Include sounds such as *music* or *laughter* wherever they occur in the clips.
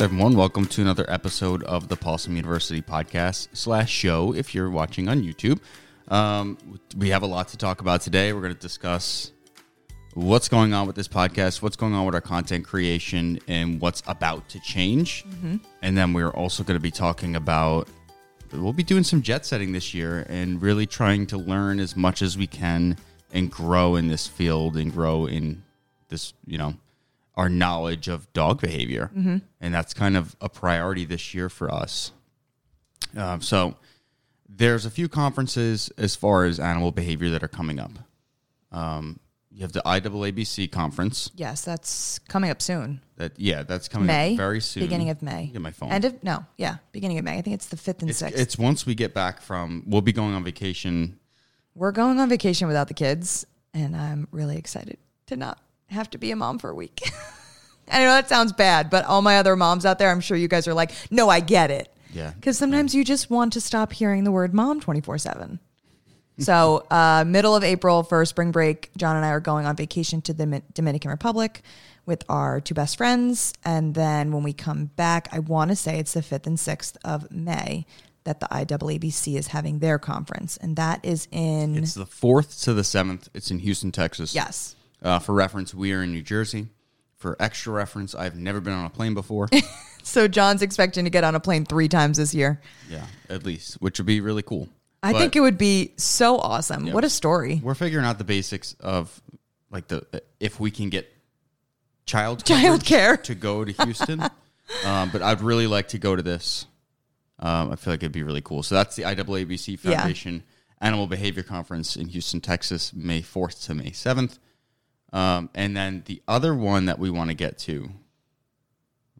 everyone. Welcome to another episode of the Pawsome University podcast slash show. If you're watching on YouTube, um, we have a lot to talk about today. We're going to discuss what's going on with this podcast, what's going on with our content creation, and what's about to change. And then we're also going to be talking about we'll be doing some jet setting this year and really trying to learn as much as we can and grow in this field and grow in this, you know, our knowledge of dog behavior. And that's kind of a priority this year for us. Um, so there's a few conferences as far as animal behavior that are coming up. Um, you have the IAABC conference. Yes, that's coming up soon. That yeah, that's coming May, up very soon. beginning of May. Get my phone. End of no, yeah, beginning of May. I think it's the fifth and it's, sixth. it's once we get back from. We'll be going on vacation We're going on vacation without the kids, and I'm really excited to not have to be a mom for a week. *laughs* I know that sounds bad, but all my other moms out there, I'm sure you guys are like, no, I get it. Yeah. Because sometimes you just want to stop hearing the word mom 24 7. So, uh, middle of April for spring break, John and I are going on vacation to the Dominican Republic with our two best friends. And then when we come back, I want to say it's the 5th and 6th of May that the IAABC is having their conference. And that is in, It's the fourth to the seventh. It's in Houston, Texas. yes. Uh, for reference, we are in New Jersey. For extra reference, I've never been on a plane before. *laughs* So, John's expecting to get on a plane three times this year. yeah, at least, which would be really cool. I But think it would be so awesome. What a story. we're figuring out the basics of like the if we can get child *laughs* Child care. to go to Houston. *laughs* um, but I'd really like to go to this. Um, I feel like it'd be really cool. So that's the IAABC Yeah. Foundation Animal Behavior Conference in Houston, Texas, May 4th to May 7th. Um, and then the other one that we want to get to,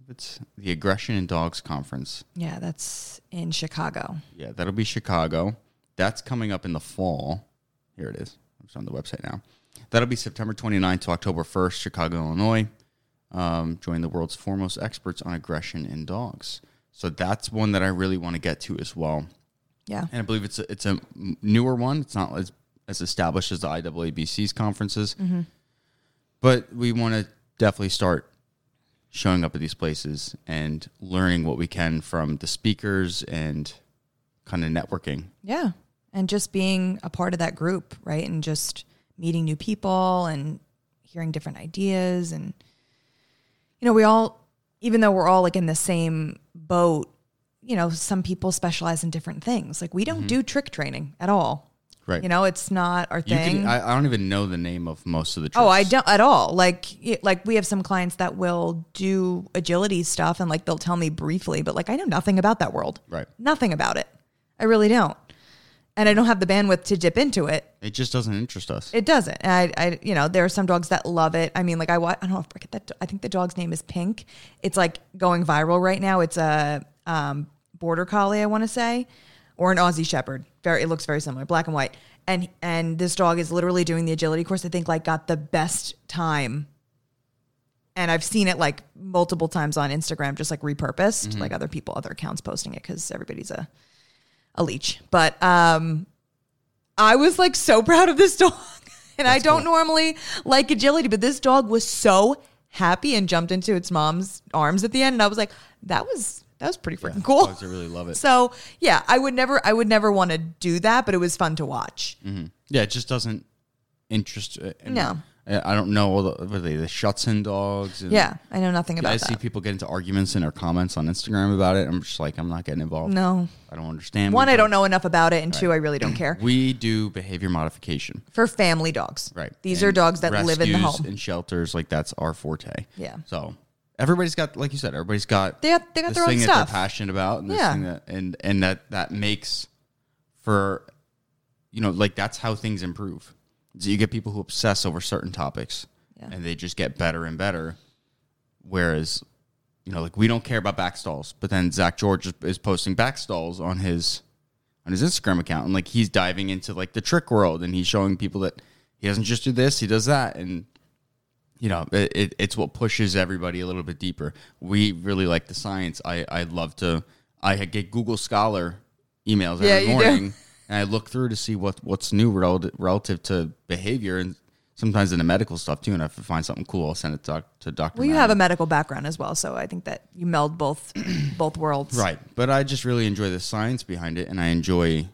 it's the Aggression in Dogs Conference. Yeah, that's in Chicago. Yeah, that'll be Chicago. That's coming up in the fall. Here it is. It's on the website now. That'll be September 29th to October 1st, Chicago, Illinois. Um, join the world's foremost experts on aggression in dogs. So that's one that I really want to get to as well. Yeah. And I believe it's a, it's a newer one. It's not as, as established as the IAABC's conferences. But we want to definitely start showing up at these places and learning what we can from the speakers and kind of networking. Yeah. And just being a part of that group, right? And just meeting new people and hearing different ideas. And, you know, we all, even though we're all like in the same boat, you know, some people specialize in different things. Like we don't mm-hmm. do trick training at all. Right. You know, it's not our You thing. can, I, I don't even know the name of most of the. Oh, I don't at all. Like, like we have some clients that will do agility stuff, and like they'll tell me briefly, but like I know nothing about that world. Right. Nothing about it. I really don't, and I don't have the bandwidth to dip into it. It just doesn't interest us. It doesn't. And I, I, you know, there are some dogs that love it. I mean, like I, I don't know. If I forget that. I think the dog's name is Pink. It's like going viral right now. It's a um, border collie, I want to say, or an Aussie Shepherd. Very, it looks very similar, black and white. And and this dog is literally doing the agility course. I think like got the best time. And I've seen it like multiple times on Instagram, just like repurposed, like other people, other accounts posting it because everybody's a a leech. But um, I was like so *laughs* proud of this dog. And I don't normally like agility, but this dog was so happy and jumped into its mom's arms at the end. And I was like, that was that was pretty freaking cool. Dogs really love it. *laughs* So yeah, I would never I would never want to do that, but it was fun to watch. yeah, it just doesn't interest. uh, No. I don't know all the, what they, the Schutzhund dogs. And Yeah, I know nothing about it. I that. see people get into arguments in their comments on Instagram about it. I'm just like, I'm not getting involved. no. I don't understand. One, I don't know enough about it, and two, I really don't care. *clears throat* We do behavior modification. For family dogs. Right. These And are dogs that live in the home. and shelters. Like that's our forte. Yeah. So everybody's got, like you said, everybody's got They got- they got this their own thing that stuff. they're passionate about, and this Yeah. thing that, and and that that makes for, you know, like that's how things improve. So you get people who obsess over certain topics, Yeah. and they just get better and better. Whereas, you know, like we don't care about backstalls, but then Zak George is, is posting backstalls on his on his Instagram account, and like he's diving into like the trick world, and he's showing people that he doesn't just do this, he does that, and you know, it, it, it's what pushes everybody a little bit deeper. We really like the science. I I love to. I get Google Scholar emails every Yeah, do. morning, and I look through to see what what's new relative relative to behavior, and sometimes in the medical stuff too. And if I find something cool, I'll send it to, doc- to Doctor. Well, you have a medical background as well, so I think that you meld both *clears throat* both worlds. right, but I just really enjoy the science behind it, and I enjoy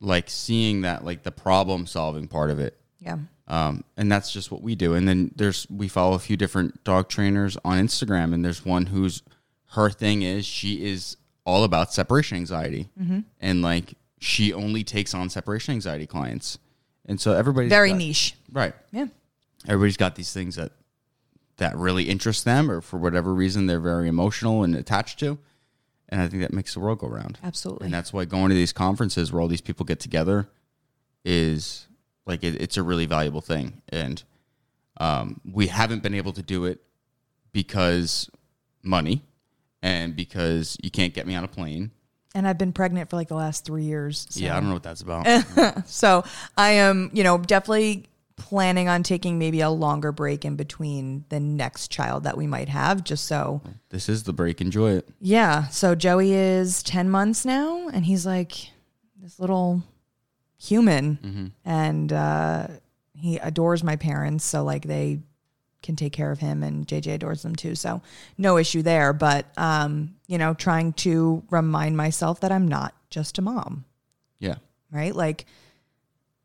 like seeing that like the problem solving part of it. Yeah. Um, and that's just what we do. And then there's we follow a few different dog trainers on Instagram, and there's one who's her thing is she is all about separation anxiety, Mm-hmm. and like she only takes on separation anxiety clients, and so everybody's Very got- niche. right? Yeah. Everybody's got these things that that really interest them, or for whatever reason they're very emotional and attached to, and I think that makes the world go round. Absolutely. And that's why going to these conferences where all these people get together is like it, it's a really valuable thing. And um, we haven't been able to do it because money and because you can't get me on a plane. And I've been pregnant for like the last three years. So. Yeah, I don't know what that's about. *laughs* So I am, you know, definitely planning on taking maybe a longer break in between the next child that we might have, just so. this is the break. Enjoy it. Yeah. So Joey is 10 months now, and he's like this little human. And uh, he adores my parents. So, like, they can take care of him, and JJ adores them too. So, no issue there. But, um, you know, trying to remind myself that I'm not just a mom, Yeah. right? Like,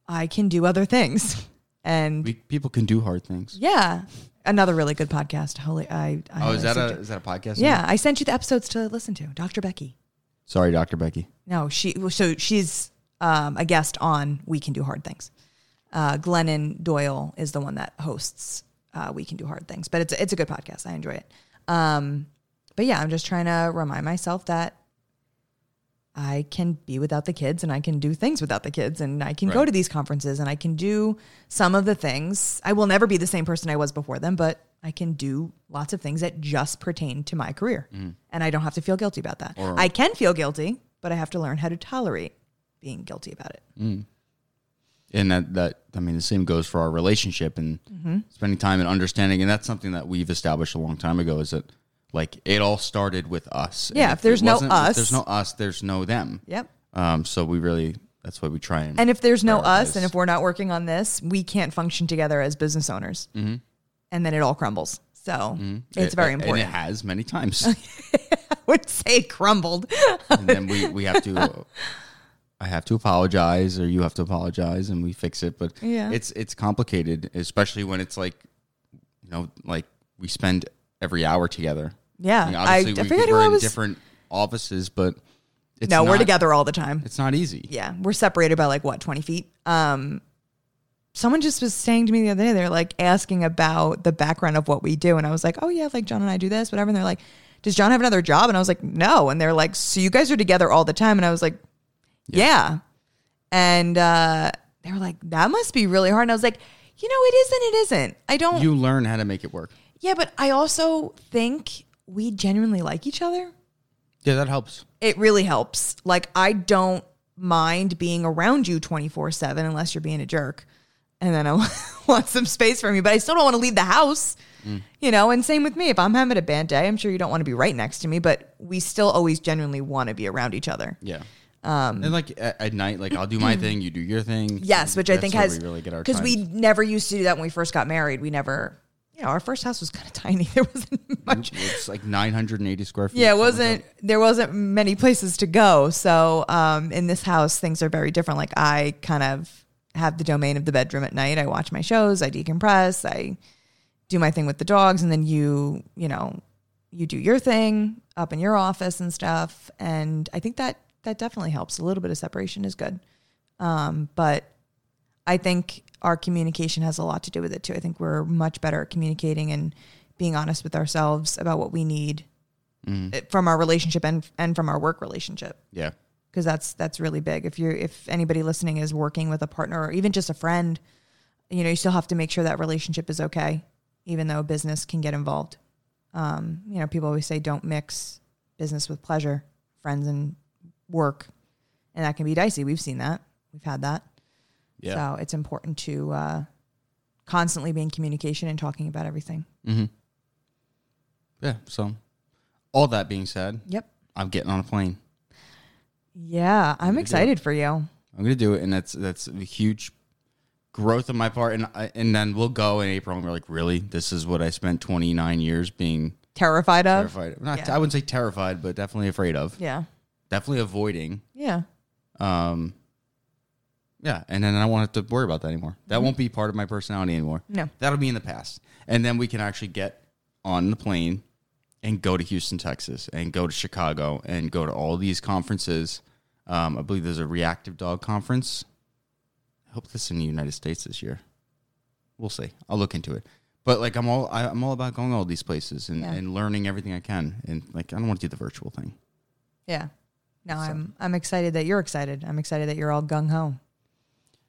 I can do other things. *laughs* And We, people can do hard things. yeah, another really good podcast. Holy, I, I Oh, is that a you- is that a podcast? yeah? I sent you the episodes to listen to. Dr. Becky. Sorry, Dr. Becky. No, she. So she's um, a guest on We Can Do Hard Things. Uh, Glennon Doyle is the one that hosts uh, We Can Do Hard Things, but it's it's a good podcast. I enjoy it. Um, but yeah, I'm just trying to remind myself that I can be without the kids and I can do things without the kids and I can go to these conferences and I can do some of the things. I will never be the same person I was before them, but I can do lots of things that just pertain to my career. And I don't have to feel guilty about that. Or- I can feel guilty, but I have to learn how to tolerate being guilty about it. and that that I mean the same goes for our relationship and Mm-hmm. spending time and understanding and that's something that we've established a long time ago is that like it all started with us. Yeah, if there's no if us- there's no us, there's no them. Yep. Um, so we really that's why we try and And if there's no us and if we're not working on this, we can't function together as business owners. Mm-hmm. And then it all crumbles. So it's It- very and important. it has many times. *laughs* I would say crumbled. and then we we have to *laughs* I have to apologize or you have to apologize and we fix it. But Yeah. it's it's complicated, especially when it's like you know, like we spend every hour together. Yeah. mean, I, obviously I we, forget we're who I in was. different offices, but it's no, we're together all the time. It's not easy. Yeah. We're separated by like what, 20 feet? Um, someone just was saying to me the other day, they're like asking about the background of what we do. And I was like, oh, yeah, like John and I do this, whatever. And they're like, does John have another job? And I was like, no. And they're like, so you guys are together all the time. And I was like, yeah. And uh, they were like, that must be really hard. And I was like, you know, it isn't. It isn't. I don't. You learn how to make it work. yeah, but I also think we genuinely like each other. Yeah, that helps. It really helps. Like, I don't mind being around you 24 7 unless you're being a jerk. And then I *laughs* want some space from you, but I still don't want to leave the house. You know, and same with me. If I'm having a bad day, I'm sure you don't want to be right next to me, but we still always genuinely want to be around each other. Yeah. Um, and like at, at night, like I'll do my *clears throat* thing, you do your thing. Yes, which I think has we really get our because we never used to do that when we first got married. We never, you know, our first house was kind of *laughs* tiny. There wasn't much. It's like 980 square feet. Yeah, it wasn't. There wasn't many places to go. So um, in this house, things are very different. Like I kind of have the domain of the bedroom at night. I watch my shows. I decompress. I do my thing with the dogs, and then you, you know, you do your thing up in your office and stuff. And I think that that definitely helps. A little bit of separation is good. Um, but I think our communication has a lot to do with it too. I think we're much better at communicating and being honest with ourselves about what we need it- from our relationship and and from our work relationship. Yeah. because that's that's really big. If you're if anybody listening is working with a partner or even just a friend, you know, you still have to make sure that relationship is okay, even though business can get involved. Um, you know, people always say don't mix business with pleasure, friends and work, and that can be dicey. We've seen that. We've had that. Yeah. So it's important to uh, constantly be in communication and talking about everything. Mm-hmm. Yeah. So, all that being said, Yep. I'm getting on a plane. Yeah, I'm it. excited for you. I'm gonna do it, and that's that's a huge growth on my part, and I, and then we'll go in April, and we're like, really, this is what I spent 29 years being Terrified of. terrified. Not, Yeah. I wouldn't say terrified, but definitely afraid of. Yeah. Definitely avoiding. Yeah. Um, yeah, and then I won't have to worry about that anymore. That won't be part of my personality anymore. No. That'll be in the past. And then we can actually get on the plane and go to Houston, Texas, and go to Chicago and go to all these conferences. Um, I believe there's a reactive dog conference. I hope this is in the United States this year. We'll see. I'll look into it. But like I'm all I, I'm all about going all these places and, Yeah. and learning everything I can. And like I don't want to do the virtual thing. Yeah. No, I'm I'm excited that you're excited. I'm excited that you're all gung ho.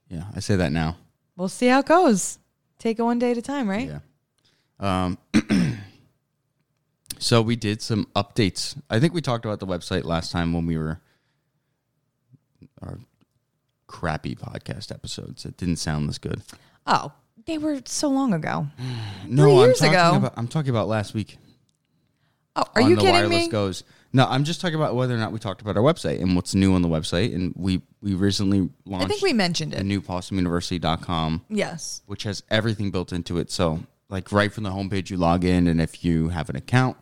Yeah, I say that now. We'll see how it goes. Take it one day at a time, right? Yeah. Um, *clears throat* so we did some updates. I think we talked about the website last time when we were our crappy podcast episodes. It didn't sound this good. Oh, they were so long ago. *sighs* No, Three I'm talking ago. about I'm talking about last week. Oh, are you the kidding wireless me? goes. No, I'm just talking about whether or not we talked about our website and what's new on the website. And we we recently launched I think we mentioned the it. new pawsomeuniversity.com. Yes. which has everything built into it. So, like right from the homepage, you log in, and if you have an account,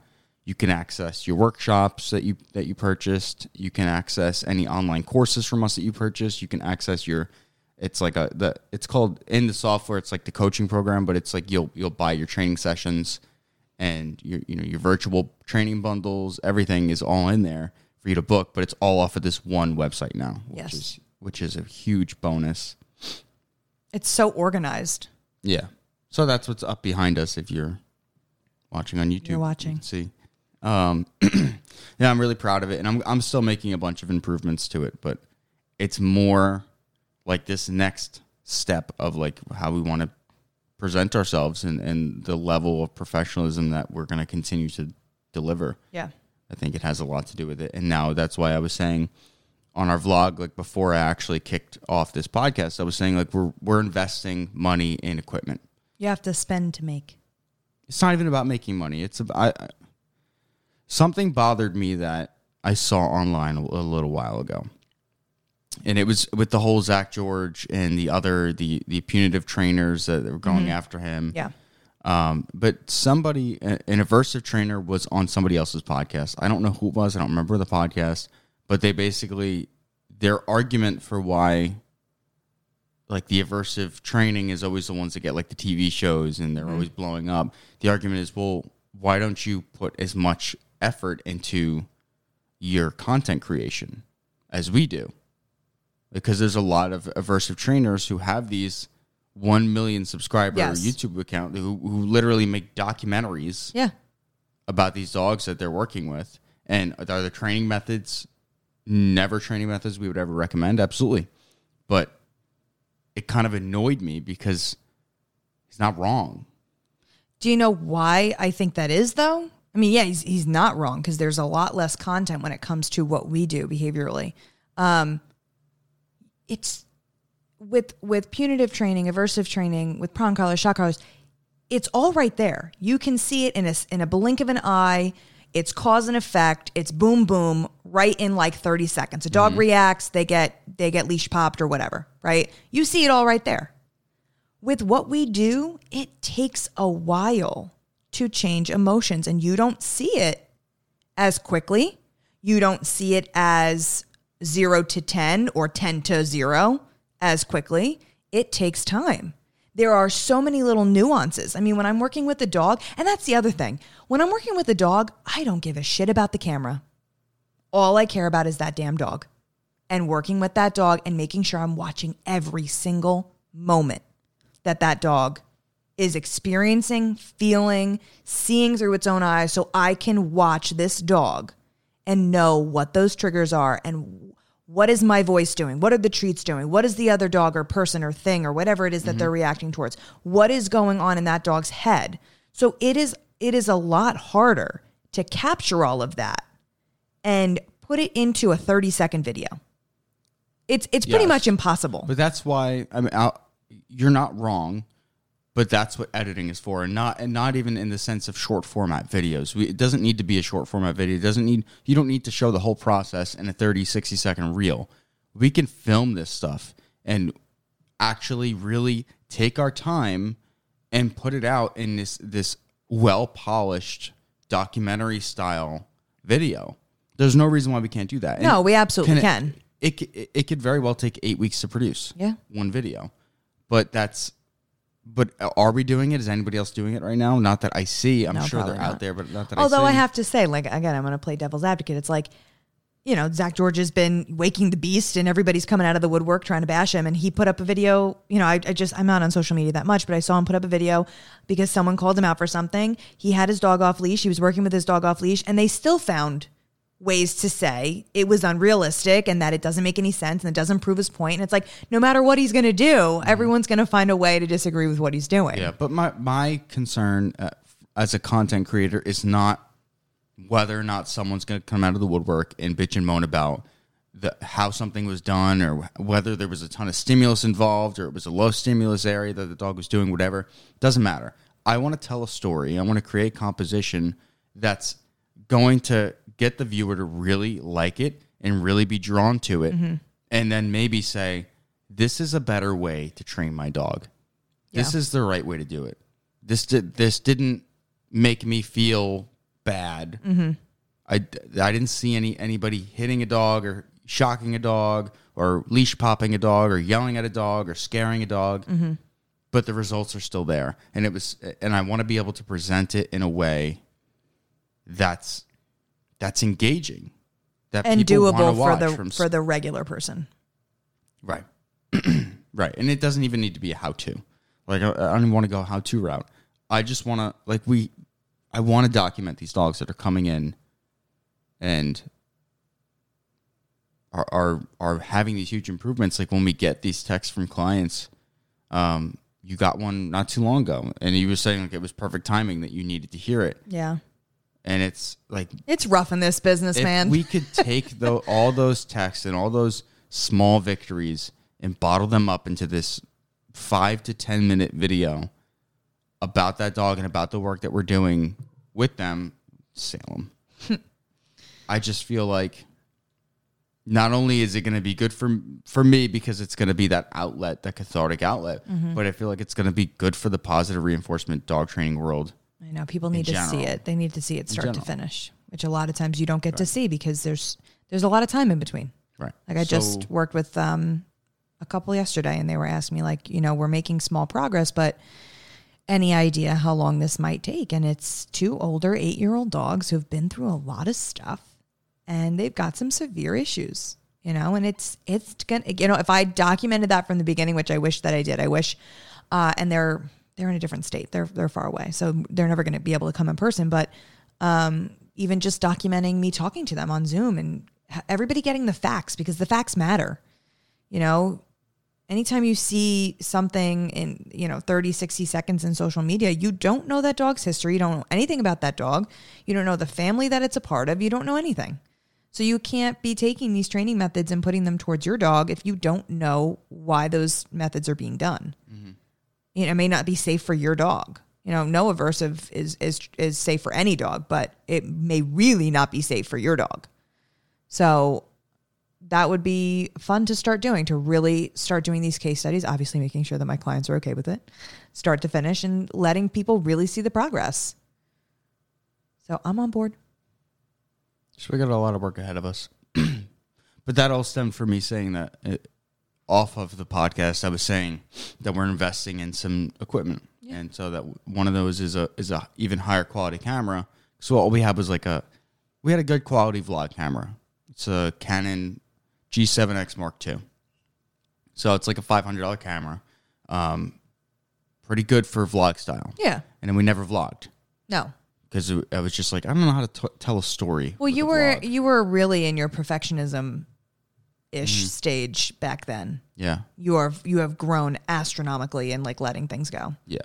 you can access your workshops that you that you purchased. You can access any online courses from us that you purchased. You can access your it's like a the it's called in the software. It's like the coaching program, but it's like you'll you'll buy your training sessions and your you know your virtual training bundles. Everything is all in there for you to book, but it's all off of this one website now, which Yes. is which is a huge bonus. It's so organized. Yeah. So that's what's up behind us if you're watching on YouTube. You're watching. You see. Um, *clears throat* yeah, I'm really proud of it. And I'm, I'm still making a bunch of improvements to it, but it's more like this next step of like how we want to present ourselves and, and the level of professionalism that we're going to continue to deliver. Yeah. I think it has a lot to do with it. And now that's why I was saying on our vlog, like before I actually kicked off this podcast, I was saying like we're we're investing money in equipment. You have to spend to make. It's not even about making money. It's about I, something bothered me that I saw online a, a little while ago, and it was with the whole Zak George and the other the the punitive trainers that were going after him. Yeah. Um, but somebody, an aversive trainer, was on somebody else's podcast. I don't know who it was. I don't remember the podcast, but they basically their argument for why, like the aversive training is always the ones that get like the TV shows and they're always blowing up. The argument is, well, why don't you put as much effort into your content creation as we do? Because there's a lot of aversive trainers who have these one million subscriber Yes. YouTube account who, who literally make documentaries Yeah. about these dogs that they're working with. And are the training methods never training methods we would ever recommend? Absolutely. But it kind of annoyed me because he's not wrong. Do you know why I think that is though? I mean, yeah, he's he's not wrong because there's a lot less content when it comes to what we do behaviorally. Um, it's with with punitive training, aversive training, with prong collars, shock collars. It's all right there. You can see it in a in a blink of an eye. It's cause and effect. It's boom boom right in like 30 seconds. A dog mm-hmm. reacts, they get they get leash popped or whatever, right? You see it all right there with what we do, it takes a while to change emotions, and you don't see it as quickly. You don't see it as zero to 10 or 10 to zero as quickly. It takes time. There are so many little nuances. I mean, when I'm working with a dog, and that's the other thing, when I'm working with a dog, I don't give a shit about the camera. All I care about is that damn dog and working with that dog and making sure I'm watching every single moment that that dog is experiencing, feeling, seeing through its own eyes so I can watch this dog and know what those triggers are and what is my voice doing? What are the treats doing? What is the other dog or person or thing or whatever it is that they're mm-hmm. reacting towards? What is going on in that dog's head? So it is it is a lot harder to capture all of that and put it into a 30 second video. It's it's pretty much impossible. But that's why I mean I'll, you're not wrong, but that's what editing is for, and not and not even in the sense of short format videos. We, it doesn't need to be a short format video. It doesn't need you don't need to show the whole process in a 30, 60 second reel. We can film this stuff, and actually really take our time and put it out in this this well polished documentary style video. There's no reason why we can't do that. No, we absolutely it- can. It, it it could very well take eight weeks to produce. Yeah. one video, but that's. But are we doing it? Is anybody else doing it right now? Not that I see. I'm No, sure they're probably out there, but not that Although I I have to say, like again, I'm going to play devil's advocate. It's like, you know, Zak George has been waking the beast, and everybody's coming out of the woodwork trying to bash him. And he put up a video. You know, I, I just I'm not on social media that much, but I saw him put up a video because someone called him out for something. He had his dog off leash. He was working with his dog off leash, and they still found ways to say it was unrealistic and that it doesn't make any sense and it doesn't prove his point. And it's like no matter what he's going to do, everyone's going to find a way to disagree with what he's doing. Yeah, but my my concern uh, as a content creator is not whether or not someone's going to come out of the woodwork and bitch and moan about the how something was done or whether there was a ton of stimulus involved or it was a low stimulus area that the dog was doing whatever doesn't matter. I want to tell a story. I want to create composition that's going to get the viewer to really like it and really be drawn to it mm-hmm. and then maybe say this is a better way to train my dog. This Yeah. is the right way to do it. This did this didn't make me feel bad. Mm-hmm. I, I didn't see any anybody hitting a dog or shocking a dog or leash popping a dog or yelling at a dog or scaring a dog. Mm-hmm. But the results are still there, and it was and I want to be able to present it in a way that's that's engaging that And doable for the from for the regular person. Right. *clears throat* right. And it doesn't even need to be a how to. Like, I, I don't even want to go how to route. I just want to, like, we, I want to document these dogs that are coming in and are, are, are having these huge improvements. Like, when we get these texts from clients, um, you got one not too long ago, and you were saying like it was perfect timing that you needed to hear it, Yeah. And it's like It's rough in this business, if man. we could *laughs* take tho- all those texts and all those small victories and bottle them up into this five to ten minute video about that dog and about the work that we're doing with them, Salem. *laughs* I just feel like not only is it going to be good for for me because it's going to be that outlet, that cathartic outlet, Mm-hmm. but I feel like it's going to be good for the positive reinforcement dog training world. I know people need to see it. They need to see it start to finish, which a lot of times you don't get to see because there's there's a lot of time in between. Right. Like I just worked with um, a couple yesterday, and they were asking me like, you know, we're making small progress, but any idea how long this might take? And it's two older eight year old dogs who've been through a lot of stuff, and they've got some severe issues. You know, and it's it's gonna you know if I documented that from the beginning, which I wish that I did, I wish, uh, and they're they're in a different state, they're they're far away, so they're never going to be able to come in person, but um, even just documenting me talking to them on Zoom and everybody getting the facts because the facts matter. You know, anytime you see something in, you know, 30, 60 seconds in social media, you don't know that dog's history. You don't know anything about that dog. You don't know the family that it's a part of. You don't know anything. So you can't be taking these training methods and putting them towards your dog if you don't know why those methods are being done. You know, it may not be safe for your dog. You know, no aversive is is is safe for any dog, but it may really not be safe for your dog. So that would be fun to start doing to really start doing these case studies obviously making sure that my clients are okay with it start to finish and letting people really see the progress so i'm on board So we got a lot of work ahead of us. *clears throat* but that all stemmed from me saying that off of the podcast. I was saying that we're investing in some equipment, and so that one of those is a is a even higher quality camera. So what we had was like a we had a good quality vlog camera. It's a Canon G7X Mark II. So it's like a five hundred dollar camera, um, pretty good for vlog style. yeah And then we never vlogged no because I was just like I don't know how to t- tell a story. well you were vlog. you were really in your perfectionism ish Mm-hmm. stage back then yeah. you are you have grown astronomically in like letting things go Yeah.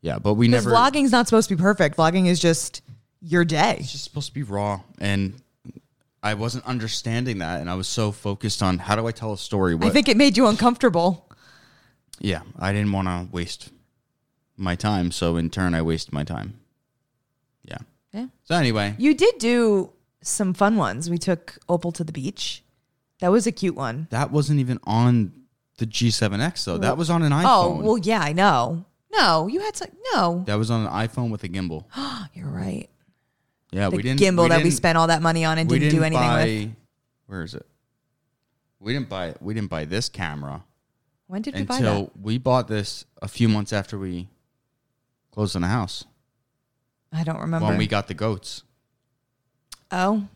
Yeah, but we never vlogging's not supposed to be perfect vlogging is just your day it's just supposed to be raw and I wasn't understanding that and I was so focused on how do I tell a story what i think it made you uncomfortable Yeah, I didn't want to waste my time, so in turn I wasted my time. Yeah. yeah So anyway, You did do some fun ones. We took Opal to the beach. That was a cute one. that wasn't even on The G7X though, that was on an oh, iPhone. Oh, well, yeah, I know. No, you had some. No, that was on an iPhone with a gimbal. Oh, *gasps* you're right. Yeah, The we didn't gimbal that we didn't- spent all that money on and we didn't, do anything buy, with. Where is it? We didn't buy it. we didn't buy this camera When did we buy until that? we bought this a few months after we closed on the house. I don't remember. When we got the goats. oh,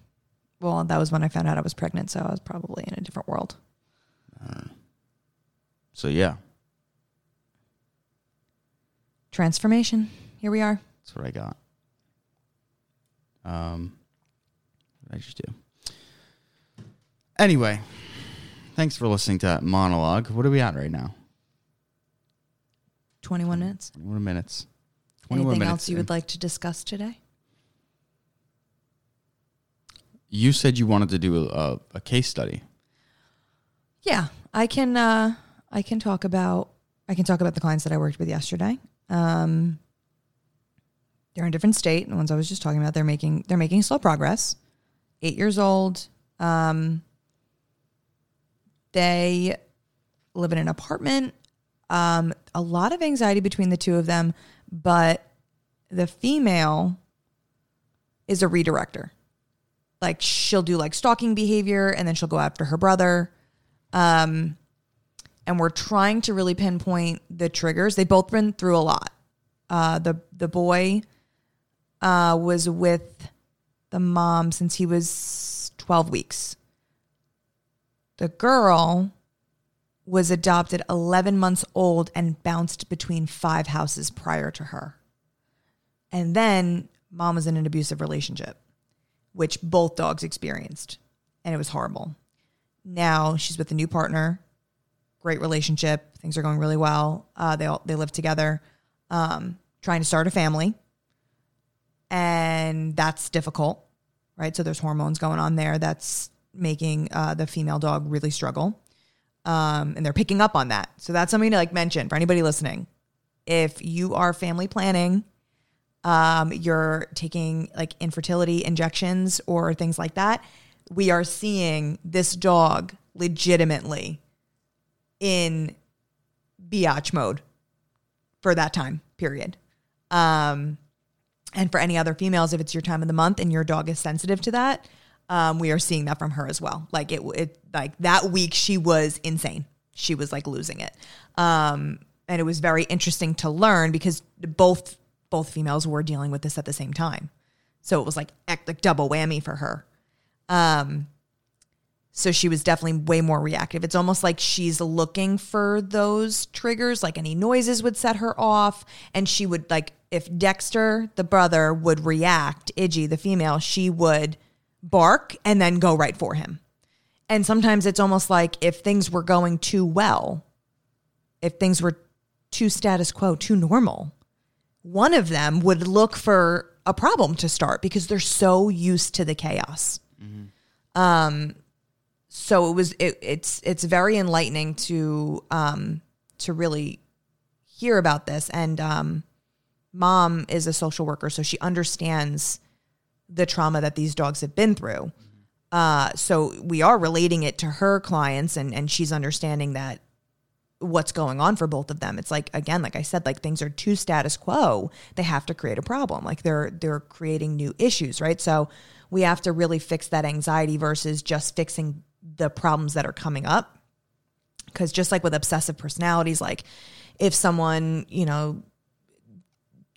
well, that was when I found out I was pregnant, so I was probably in a different world. So yeah, Transformation. Here we are. that's what I got. Um, what did I just do? Anyway, thanks for listening to that monologue. What are we at right now? 21 minutes. 21 minutes. 21 Anything minutes else you in. would like to discuss today? You said you wanted to do a, a case study. Yeah, I can. Uh, I can talk about. I can talk about the clients that I worked with yesterday. Um, they're in a different state. The ones I was just talking about, they're making they're making slow progress. Eight years old. Um, they live in an apartment. Um, a lot of anxiety between the two of them, but the female is a redirector. Like she'll do like stalking behavior, and then she'll go after her brother. Um, and we're trying to really pinpoint the triggers. They both been through a lot. Uh, the the boy uh, was with the mom since he was twelve weeks. The girl was adopted eleven months old and bounced between five houses prior to her. And then mom was in an abusive relationship, which both dogs experienced, and it was horrible. Now she's with a new partner great relationship. Things are going really well. Uh, they all they live together, um, trying to start a family, and that's difficult, right? So there's hormones going on there that's making uh, the female dog really struggle, um, and they're picking up on that. So that's something to like mention for anybody listening. If you are family planning, um, you're taking like infertility injections or things like that, we are seeing this dog legitimately in biatch mode for that time period. Um, and for any other females, if it's your time of the month and your dog is sensitive to that, um, we are seeing that from her as well. Like it, it, like that week she was insane. She was like losing it. Um, and it was very interesting to learn because both both females were dealing with this at the same time. So it was like like double whammy for her. Um, so she was definitely way more reactive. It's almost like she's looking for those triggers, like any noises would set her off. And she would, like, if Dexter, the brother, would react, Iggy, the female, she would bark and then go right for him. And sometimes it's almost like if things were going too well, if things were too status quo, too normal, one of them would look for a problem to start because they're so used to the chaos. Um, so it was it, it's it's very enlightening to um to really hear about this and um mom is a social worker so she understands the trauma that these dogs have been through uh so we are relating it to her clients and and she's understanding that what's going on for both of them. It's like again like i said like things are too status quo. They have to create a problem. Like they're they're creating new issues right? So we have to really fix that anxiety versus just fixing the problems that are coming up. Because just like with obsessive personalities like if someone you know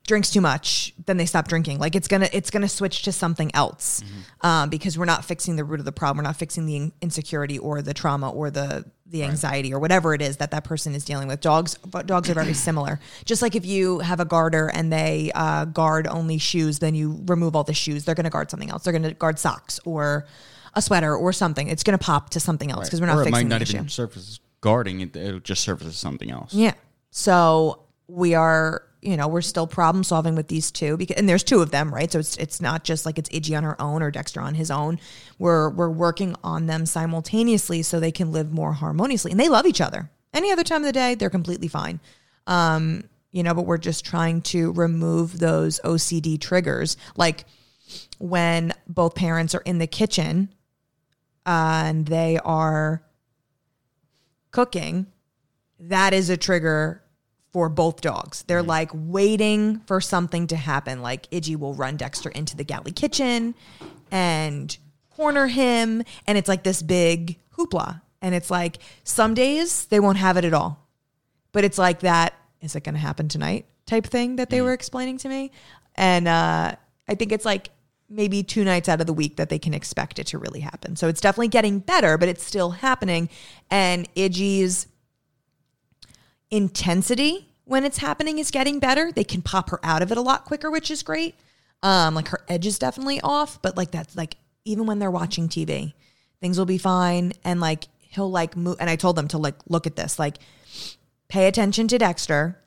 drinks too much then they stop drinking. Like it's gonna it's gonna switch to something else um, because we're not fixing the root of the problem. We're not fixing the in- insecurity or the trauma or the the anxiety or whatever it is that that person is dealing with. Dogs dogs are very *clears throat* similar. Just like if you have a garter and they uh, guard only shoes then you remove all the shoes. They're gonna guard something else. They're gonna guard socks or a sweater or something. It's gonna pop to something else because we're not or it fixing might not issue. even surface. Guarding it. It'll just surface something else. yeah. So we are, you know, we're still problem solving with these two because, and there's two of them, right? So it's it's not just like it's Iggy on her own or Dexter on his own. We're we're working on them simultaneously so they can live more harmoniously, and they love each other. Any other time of the day, they're completely fine. Um, you know, but we're just trying to remove those OCD triggers, like when both parents are in the kitchen uh, and they are cooking that is a trigger for both dogs. They're like waiting for something to happen. Like Iggy will run Dexter into the galley kitchen and corner him. And it's like this big hoopla. And it's like some days they won't have it at all. But it's like that, is it going to happen tonight type thing that they were explaining to me. And uh, I think it's like maybe two nights out of the week that they can expect it to really happen. So it's definitely getting better, but it's still happening. And Iggy's intensity when it's happening is getting better. They can pop her out of it a lot quicker, which is great. Um, like her edge is definitely off, but like that's like even when they're watching TV, things will be fine. And like he'll like move. And I told them to like look at this, like pay attention to Dexter.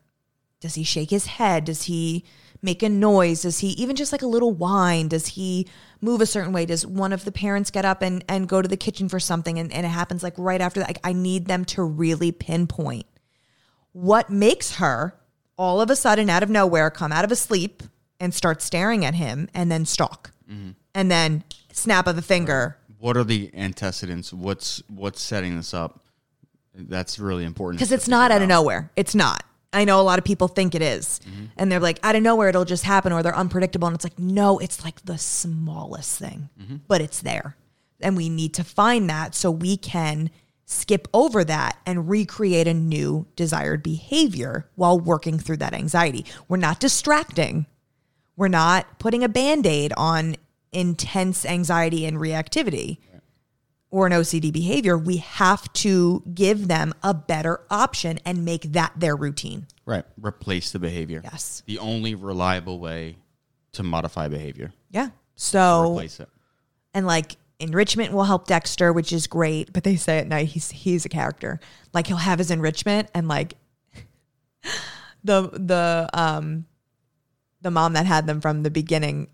Does he shake his head? Does he make a noise? Does he even just like a little whine? Does he move a certain way? Does one of the parents get up and, and go to the kitchen for something and, and it happens like right after that? Like I need them to really pinpoint what makes her all of a sudden out of nowhere come out of a sleep and start staring at him and then stalk and then snap of the finger What are the antecedents? What's what's setting this up? That's really important because it's not out of nowhere. It's not. I know a lot of people think it is. Mm-hmm. and they're like out of nowhere it'll just happen or they're unpredictable and it's like no, it's like the smallest thing, Mm-hmm. but it's there, and we need to find that so we can skip over that and recreate a new desired behavior while working through that anxiety. We're not distracting. We're not putting a band aid on intense anxiety and reactivity or an OCD behavior. We have to give them a better option and make that their routine. Right. Replace the behavior. Yes. The only reliable way to modify behavior. Yeah. So, Replace it. and like enrichment will help Dexter, which is great. But they say at night he's he's a character. Like he'll have his enrichment and like *laughs* the the um the mom that had them from the beginning,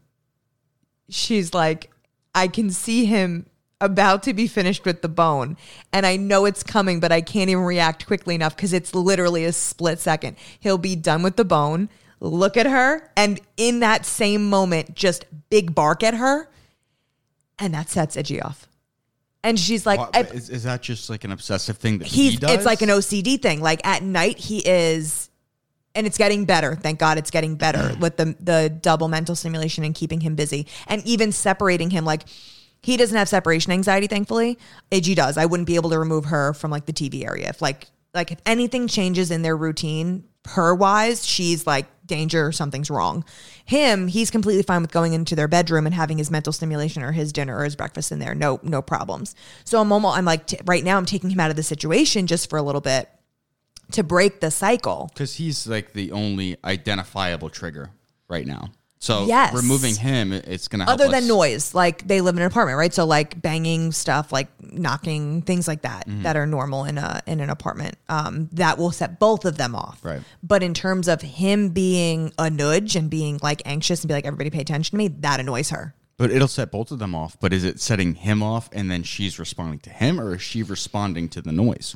she's like, I can see him about to be finished with the bone and I know it's coming, but I can't even react quickly enough because it's literally a split second. He'll be done with the bone, look at her, and in that same moment, just big bark at her and that sets Iggy off. And she's like, Wha- I- is, is that just like an obsessive thing that he's he does? it's like an OCD thing. Like at night, he is, and it's getting better. Thank God, it's getting better *clears throat* with the the double mental stimulation and keeping him busy, and even separating him. Like he doesn't have separation anxiety, thankfully. Ag does. I wouldn't be able to remove her from like the TV area if like like if anything changes in their routine, her wise, she's like danger, something's wrong. Him, he's completely fine with going into their bedroom and having his mental stimulation or his dinner or his breakfast in there. No, no problems. So moment, I'm like, t- right now, I'm taking him out of the situation just for a little bit to break the cycle. because he's like the only identifiable trigger right now. So Yes. removing him, it's gonna help Other than noise, like they live in an apartment, right? So like banging stuff, like knocking, things like that, Mm-hmm. that are normal in a in an apartment. Um, that will set both of them off. Right. But in terms of him being a nudge and being like anxious and be like, everybody pay attention to me, that annoys her. But it'll set both of them off. But is it setting him off and then she's responding to him, or is she responding to the noise?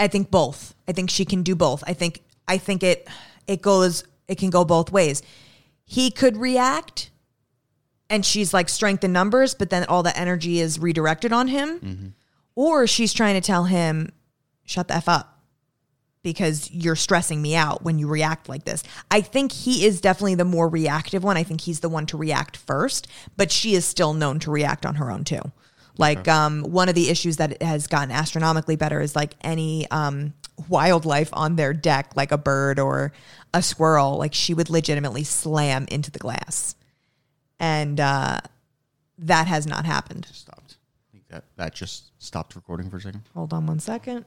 I think both. I think she can do both. I think I think it it goes it can go both ways. He could react and she's like strength in numbers, but then all the energy is redirected on him. Or she's trying to tell him, shut the F up because you're stressing me out when you react like this. I think he is definitely the more reactive one. I think he's the one to react first, but she is still known to react on her own too. Like um, one of the issues that has gotten astronomically better is like any um, wildlife on their deck, like a bird or a squirrel, like she would legitimately slam into the glass, and uh, that has not happened. Stopped. I think that that just stopped recording for a second. Hold on one second.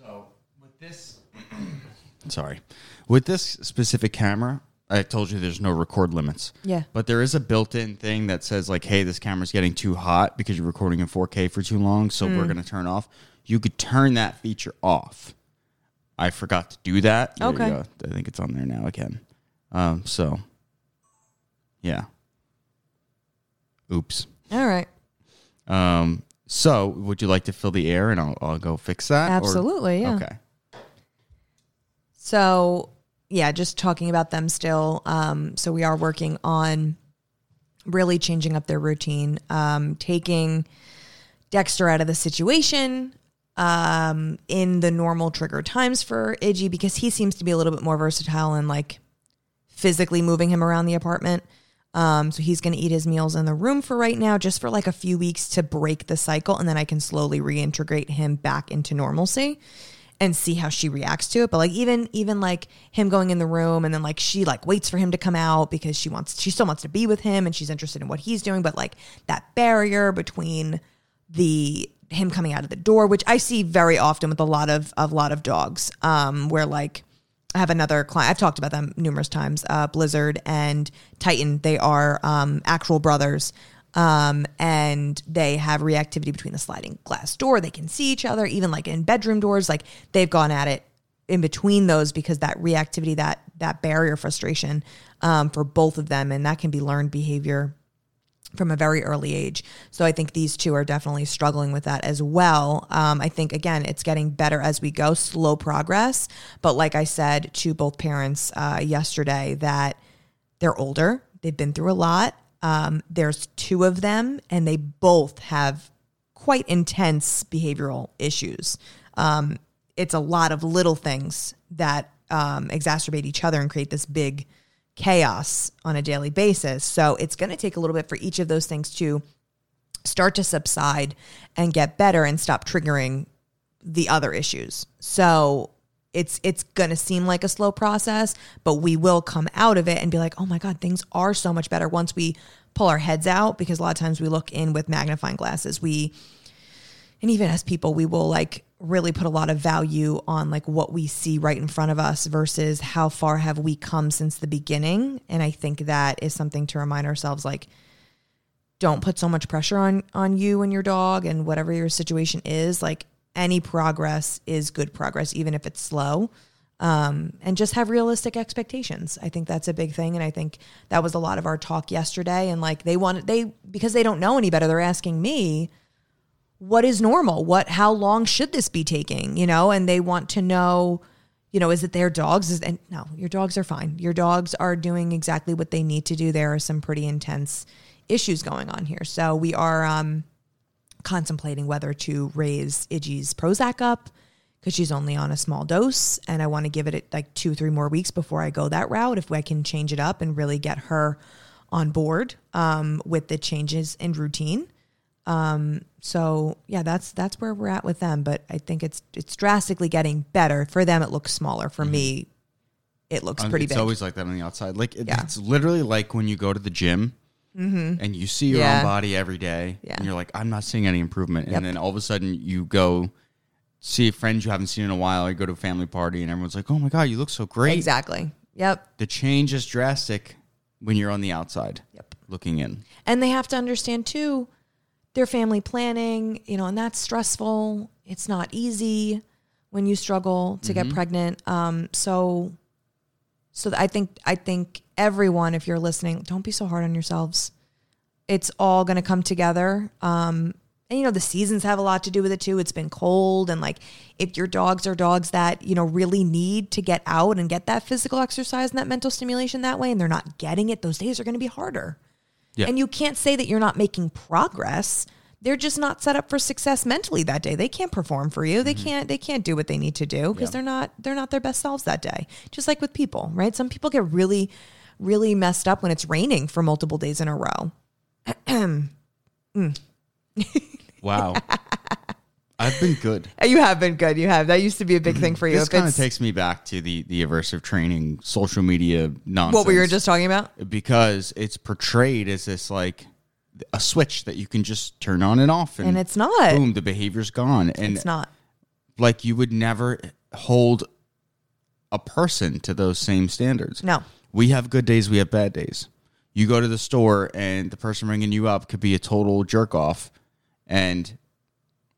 So with this, sorry, with this specific camera, I told you there's no record limits. Yeah. But there is a built-in thing that says like, "Hey, this camera's getting too hot because you're recording in 4K for too long, so Hmm. we're gonna turn off." You could turn that feature off. I forgot to do that. There you Okay. go. I think it's on there now again. Um, so yeah. Oops. All right. Um, So, would you like to fill the air and I'll, I'll go fix that? or- Absolutely, yeah. Okay. So, yeah, just talking about them still. Um, so, we are working on really changing up their routine, um, taking Dexter out of the situation um, in the normal trigger times for Iggy because he seems to be a little bit more versatile and like physically moving him around the apartment. Um, so he's going to eat his meals in the room for right now, just for like a few weeks to break the cycle, and then I can slowly reintegrate him back into normalcy and see how she reacts to it. But like even even like him going in the room and then like she like waits for him to come out because she wants she still wants to be with him and she's interested in what he's doing. But like that barrier between the him coming out of the door, which I see very often with a lot of a lot of dogs, um, where like I have another client. I've talked about them numerous times. Uh, Blizzard and Titan. They are um, actual brothers, um, and they have reactivity between the sliding glass door. They can see each other, even like in bedroom doors. Like they've gone at it in between those because that reactivity, that that barrier frustration um, for both of them, and that can be learned behavior from a very early age. So I think these two are definitely struggling with that as well. Um, I think, again, it's getting better as we go, slow progress. But like I said to both parents uh, yesterday, that they're older, they've been through a lot. Um, there's two of them, and they both have quite intense behavioral issues. Um, it's a lot of little things that um, exacerbate each other and create this big chaos on a daily basis. So it's going to take a little bit for each of those things to start to subside and get better and stop triggering the other issues. So it's it's going to seem like a slow process, but we will come out of it and be like, "Oh my god, things are so much better once we pull our heads out because a lot of times we look in with magnifying glasses. We and even as people we will like really put a lot of value on like what we see right in front of us versus how far have we come since the beginning and i think that is something to remind ourselves like don't put so much pressure on on you and your dog and whatever your situation is like any progress is good progress even if it's slow. Um, and just have realistic expectations. I think that's a big thing. And i think that was a lot of our talk yesterday. And like they wanted they because they don't know any better they're asking me what is normal? What how long should this be taking? You know and they want to know you know is it their dogs? Is and no your dogs are fine. Your dogs are doing exactly what they need to do. There are some pretty intense issues going on here. So we are um contemplating whether to raise Iggy's Prozac up because she's only on a small dose and I want to give it like two, three more weeks before I go that route. If I can change it up and really get her on board um, with the changes in routine. Um, so yeah, that's that's where we're at with them. But I think it's it's drastically getting better for them. It looks smaller for me. It looks pretty it's big. always like that on the outside. Like it, Yeah. it's literally like when you go to the gym and you see your Yeah. own body every day, Yeah. and you're like, I'm not seeing any improvement. Yep. And then all of a sudden you go see friends you haven't seen in a while, or you go to a family party, and everyone's like, Oh my god, you look so great. exactly. Yep. The change is drastic when you're on the outside, Yep. looking in. And they have to understand too their family planning, you know, and that's stressful. It's not easy when you struggle to get pregnant. Um, so so I think I think everyone, if you're listening, don't be so hard on yourselves. It's all gonna come together. Um, and you know, the seasons have a lot to do with it too. It's been cold and like if your dogs are dogs that, you know, really need to get out and get that physical exercise and that mental stimulation that way and they're not getting it, those days are gonna be harder. Yeah. And you can't say that you're not making progress. They're just not set up for success mentally that day. They can't perform for you. They mm-hmm. can't they can't do what they need to do because Yeah. they're not they're not their best selves that day. Just like with people, right? Some people get really really messed up when it's raining for multiple days in a row. *clears throat* Mm. Wow. *laughs* I've been good. You have been good. You have. That used to be a big mm-hmm. thing for you. This kind of takes me back to the the aversive training, social media nonsense. what we were just talking about. because it's portrayed as this like a switch that you can just turn on and off, and, And it's not. Boom, the behavior's gone, and It's not. like you would never hold a person to those same standards. No. We have good days, we have bad days. You go to the store, and the person ringing you up could be a total jerk off, and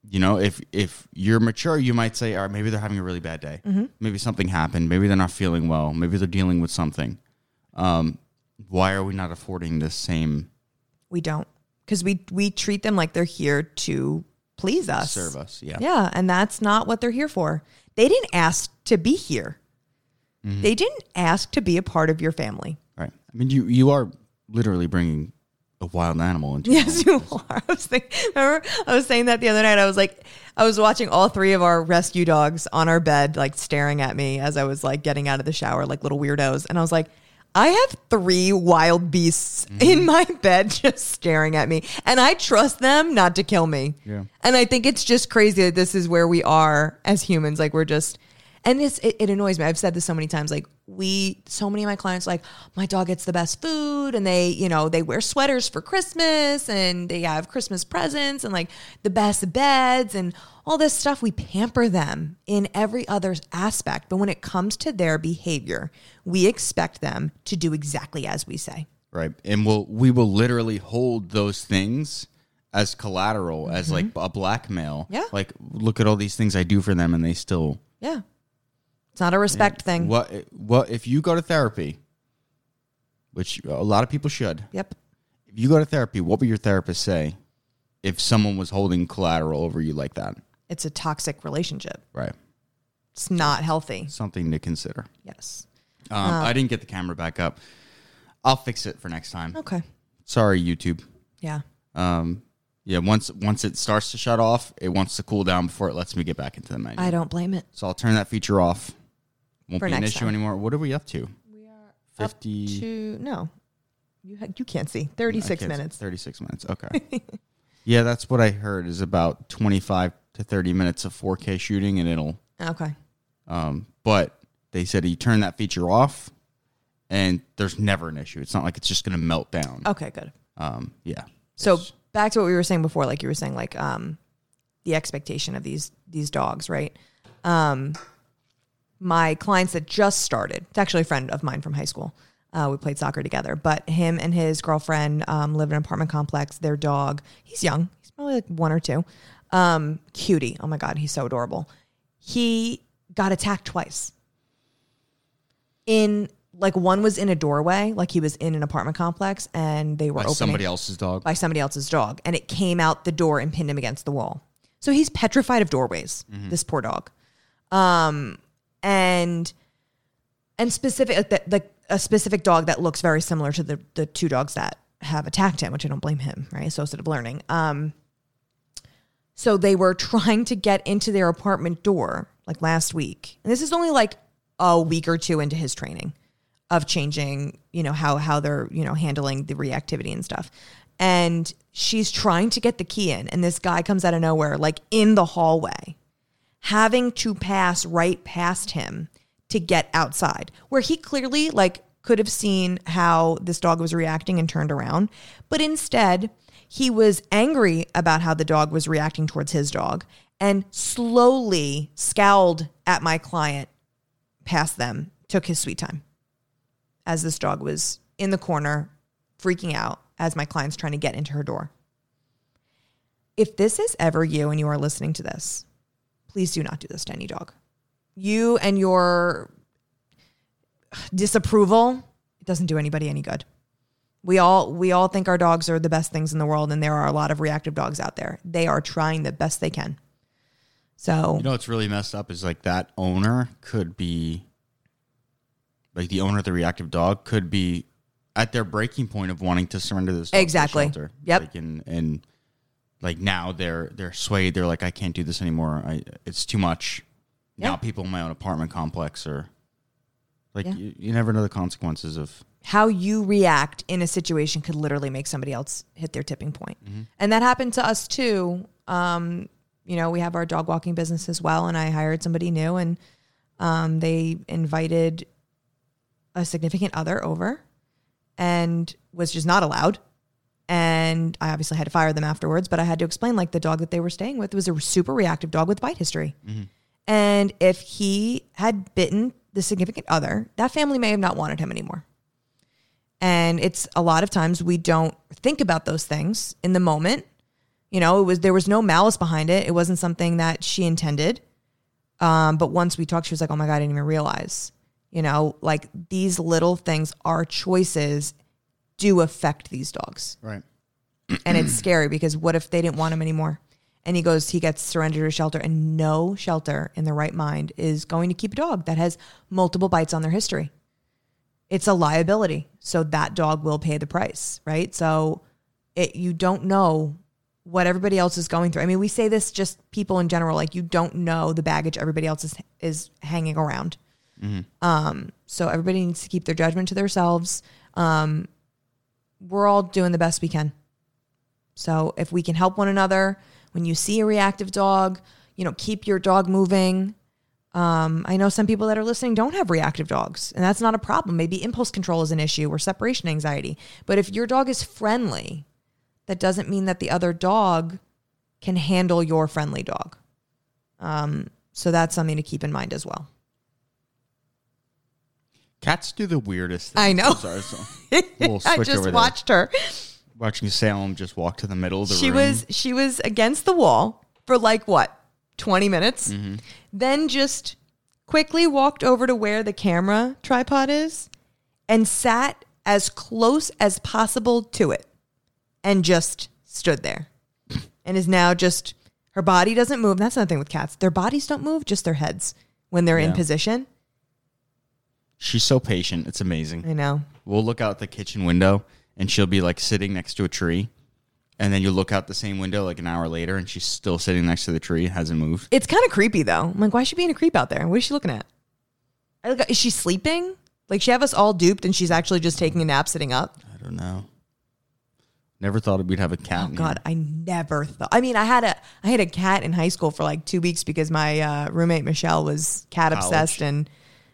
you know if if you're mature, you might say, "All right, maybe they're having a really bad day. Mm-hmm. Maybe something happened. Maybe they're not feeling well. Maybe they're dealing with something." Um, why are we not affording the same? We don't. Because we we treat them like they're here to please us. serve us. Yeah. Yeah, and that's not what they're here for. They didn't ask to be here. Mm-hmm. They didn't ask to be a part of your family. Right. I mean, you you are literally bringing a wild animal into. your Yes, you are. I was thinking, remember, I was saying that the other night. I was like, I was watching all three of our rescue dogs on our bed, like staring at me as I was like getting out of the shower, like little weirdos. And I was like, I have three wild beasts Mm-hmm. in my *laughs* bed just staring at me. And I trust them not to kill me. Yeah. And I think it's just crazy that this is where we are as humans. Like we're just, and it's, it, it annoys me. I've said this so many times. Like we, so many of my clients, like my dog gets the best food, and they, you know, they wear sweaters for Christmas, and they have Christmas presents, and like the best beds, and all this stuff. We pamper them in every other aspect, but when it comes to their behavior, we expect them to do exactly as we say. Right. And we'll we will literally hold those things as collateral, as like a blackmail. Mm-hmm. Yeah. Like, look at all these things I do for them, and they still. Yeah, it's not a respect thing. What? What? If you go to therapy, which a lot of people should, Yep. if you go to therapy, what would your therapist say if someone was holding collateral over you like that? It's a toxic relationship. Right. It's not healthy. Something to consider. Yes. Um, Uh. I didn't get the camera back up. I'll fix it for next time. Okay. Sorry, YouTube. Yeah. Um, yeah, once once it starts to shut off, it wants to cool down before it lets me get back into the menu. I don't blame it. so I'll turn that feature off. Won't For be an next issue time. anymore. What are we up to? We are Fifty. to no. You ha- you can't see. 36 Okay, it's minutes. Thirty-six minutes. Okay. *laughs* yeah, that's what I heard. Is about twenty-five to thirty minutes of 4K shooting, and it'll. Okay. Um, but they said you turn that feature off, and there's never an issue. It's not like it's just going to melt down. Okay, good. Um, yeah. So It's- back to what we were saying before, like you were saying, like um, the expectation of these these dogs, right? Um, my clients that just started. It's actually a friend of mine from high school. Uh, we played soccer together, but him and his girlfriend um, live in an apartment complex. Their dog, he's young. He's probably like one or two. Um, cutie. Oh my god, he's so adorable. He got attacked twice. In like one was in a doorway, like he was in an apartment complex, and they were by opening somebody else's dog. by somebody else's dog and it came out the door and pinned him against the wall. So he's petrified of doorways, this poor dog. Um and and specific that like a specific dog that looks very similar to the the two dogs that have attacked him, which I don't blame him, right? Associative learning. Um so they were *laughs* trying to get into their apartment door like last week. And this is only like a week or two into his training of changing, you know, how how they're, you know, handling the reactivity and stuff. And she's trying to get the key in and this guy comes out of nowhere like in the hallway having to pass right past him to get outside where he clearly like could have seen how this dog was reacting and turned around. But instead he was angry about how the dog was reacting towards his dog and slowly scowled at my client past them took his sweet time as this dog was in the corner freaking out as my client's trying to get into her door. If this is ever you and you are listening to this please do not do this to any dog. You and your disapproval, it doesn't do anybody any good. We all we all think our dogs are the best things in the world and there are a lot of reactive dogs out there. They are trying the best they can. So, You know what's really messed up is like that owner could be like the owner of the reactive dog could be at their breaking point of wanting to surrender this dog to the Exactly. Yep. Like and and like now they're they're swayed. They're like, I can't do this anymore. I it's too much. Now people in my own apartment complex are like Yeah. you, you never know the consequences of how you react in a situation could literally make somebody else hit their tipping point. And that happened to us too. Um, you know, we have our dog walking business as well, and I hired somebody new, and um, they invited a significant other over and was just not allowed. And I obviously had to fire them afterwards, but I had to explain like the dog that they were staying with was a super reactive dog with bite history. And if he had bitten the significant other, that family may have not wanted him anymore. And it's a lot of times we don't think about those things in the moment. You know, it was there was no malice behind it. It wasn't something that she intended. Um, but once we talked, she was like, "Oh my god, I didn't even realize." You know, like these little things, are choices do affect these dogs right. and it's scary because what if they didn't want him anymore And he goes, he gets surrendered to a shelter, and no shelter in their right mind is going to keep a dog that has multiple bites on their history. It's a liability. So that dog will pay the price, right? So it, you don't know what everybody else is going through. I mean, we say this just people in general, like you don't know the baggage everybody else is, is hanging around. Um, so everybody needs to keep their judgment to themselves. Um, we're all doing the best we can. So if we can help one another, when you see a reactive dog, you know, keep your dog moving. Um, I know some people that are listening don't have reactive dogs, and that's not a problem. Maybe impulse control is an issue or separation anxiety. But if your dog is friendly, that doesn't mean that the other dog can handle your friendly dog. Um, so that's something to keep in mind as well. Cats do the weirdest things. I know. I'm sorry, so *laughs* we'll I switch just there. watched her. Watching Salem just walk to the middle of the she room. was she was against the wall for like what 20 minutes Mm-hmm. then just quickly walked over to where the camera tripod is and sat as close as possible to it and just stood there and is now just her body doesn't move that's another thing with cats their bodies don't move just their heads when they're in Yeah. position She's so patient. It's amazing. i know We'll look out the kitchen window and she'll be like sitting next to a tree. And then you look out the same window like an hour later and she's still sitting next to the tree, hasn't moved. it's kind of creepy though i'm like why is she being a creep out there what is she looking at I look, is she sleeping like she have us all duped and she's actually just taking a nap sitting up I don't know. Never thought we'd have a cat. Oh God. I never thought. I mean, I had a I had a cat in high school for like two weeks because my uh, roommate Michelle was cat obsessed. And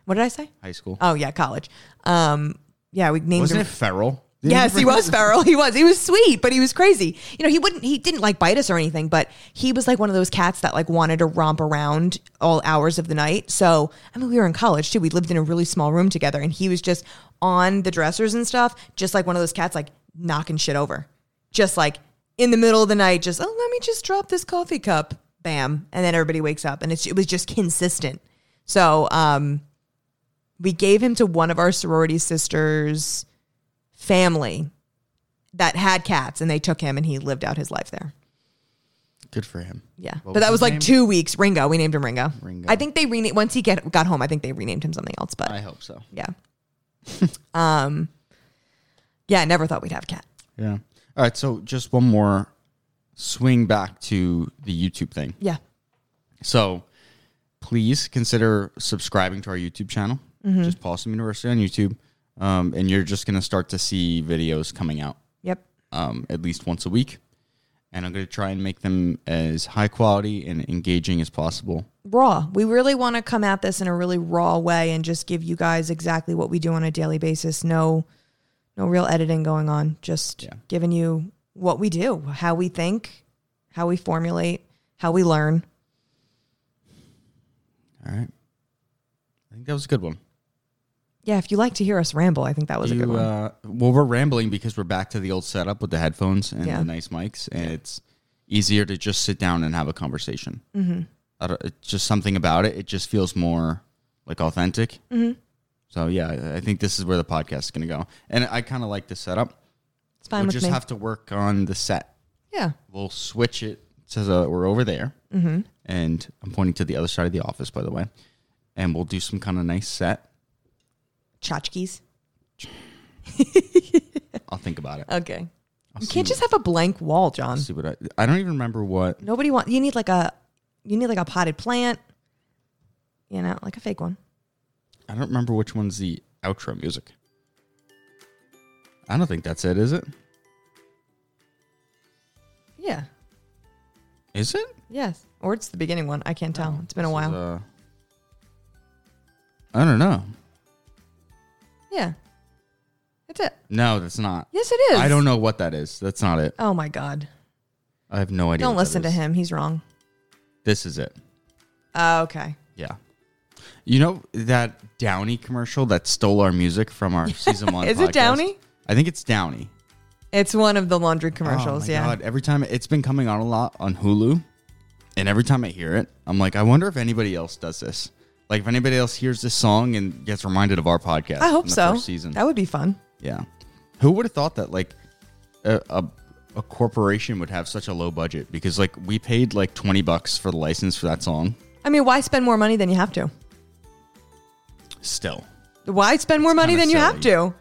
what did I say? High school. Oh yeah, college. Um, yeah, we named Wasn't him. it feral? Didn't Yes, you he was *laughs* feral. He was. He was sweet, but he was crazy. You know, he wouldn't. He didn't like bite us or anything, but he was like one of those cats that like wanted to romp around all hours of the night. So I mean, we were in college too. We lived in a really small room together, and he was just on the dressers and stuff, just like one of those cats, like knocking shit over, just like in the middle of the night. Just oh, let me just drop this coffee cup, bam, and then everybody wakes up, and it's it was just consistent. So um, we gave him to one of our sorority sisters' family that had cats and they took him and he lived out his life there. Good for him. Yeah. What but that his was like name? two weeks. Ringo. We named him Ringo. Ringo. I think they renamed once he get got home, I think they renamed him something else. But I hope so. yeah. *laughs* um yeah, I never thought we'd have a cat. Yeah. All right. So just one more swing back to the YouTube thing. Yeah. So please consider subscribing to our YouTube channel, Mm-hmm. just Pawsome University on YouTube. Um, and you're just going to start to see videos coming out Yep. um, at least once a week. And I'm going to try and make them as high quality and engaging as possible. Raw. We really want to come at this in a really raw way and just give you guys exactly what we do on a daily basis. No no real editing going on. Just Yeah. giving you what we do, how we think, how we formulate, how we learn. All right. I think that was a good one. Yeah, if you like to hear us ramble, I think that was a good one. uh, well, we're rambling because we're back to the old setup with the headphones and Yeah. the nice mics, and it's easier to just sit down and have a conversation. Mm-hmm. I don't, it's just something about it. It just feels more like authentic. Mm-hmm. So yeah, I- think this is where the podcast is going to go, and I kind of like the setup. it's fine we'll just me. have to work on the set. yeah. We'll switch it so that we're over there, mm-hmm. and I'm pointing to the other side of the office, by the way, and we'll do some kind of nice set. Tchotchkes. *laughs* I'll think about it. Okay. I'll You see can't just have a blank wall, John. see what I. I don't even remember what. Nobody want you need like a you need like a potted plant. You know, like a fake one. I don't remember which one's the outro music. I don't think that's it, is it? Yeah. Is it? Yes. Or it's the beginning one. I can't tell. It's been a This is, while. uh, I don't know. Yeah. That's it. No, that's not. Yes, it is. I don't know what that is. That's not it. Oh my God. I have no idea. Don't what that listen to is. him. He's wrong. This is it. Oh, okay. Yeah. You know that Downy commercial that stole our music from our *laughs* season one? Is it podcast? Downy? I think it's Downy. It's one of the laundry commercials. Oh my yeah. God. Every time it's been coming on a lot on Hulu, and every time I hear it, I'm like, I wonder if anybody else does this. Like, if anybody else hears this song and gets reminded of our podcast. I hope so. Season. That would be fun. yeah. Who would have thought that? Like, a, a a corporation would have such a low budget because like we paid like 20 bucks for the license for that song. I mean, why spend more money than you have to? Still, Why spend more money than you have silly. to?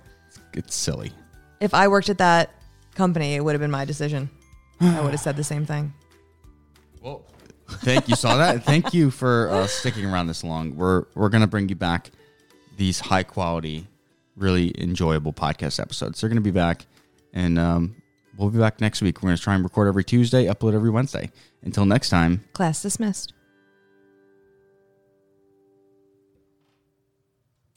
it's silly. If I worked at that company, it would have been my decision. I would have said the same thing. Well, thank you. Saw that. Thank you for uh, sticking around this long. We're we're gonna bring you back these high quality, really enjoyable podcast episodes. They're gonna be back, and um, we'll be back next week. We're gonna try and record every Tuesday, upload every Wednesday. Until next time. Class dismissed.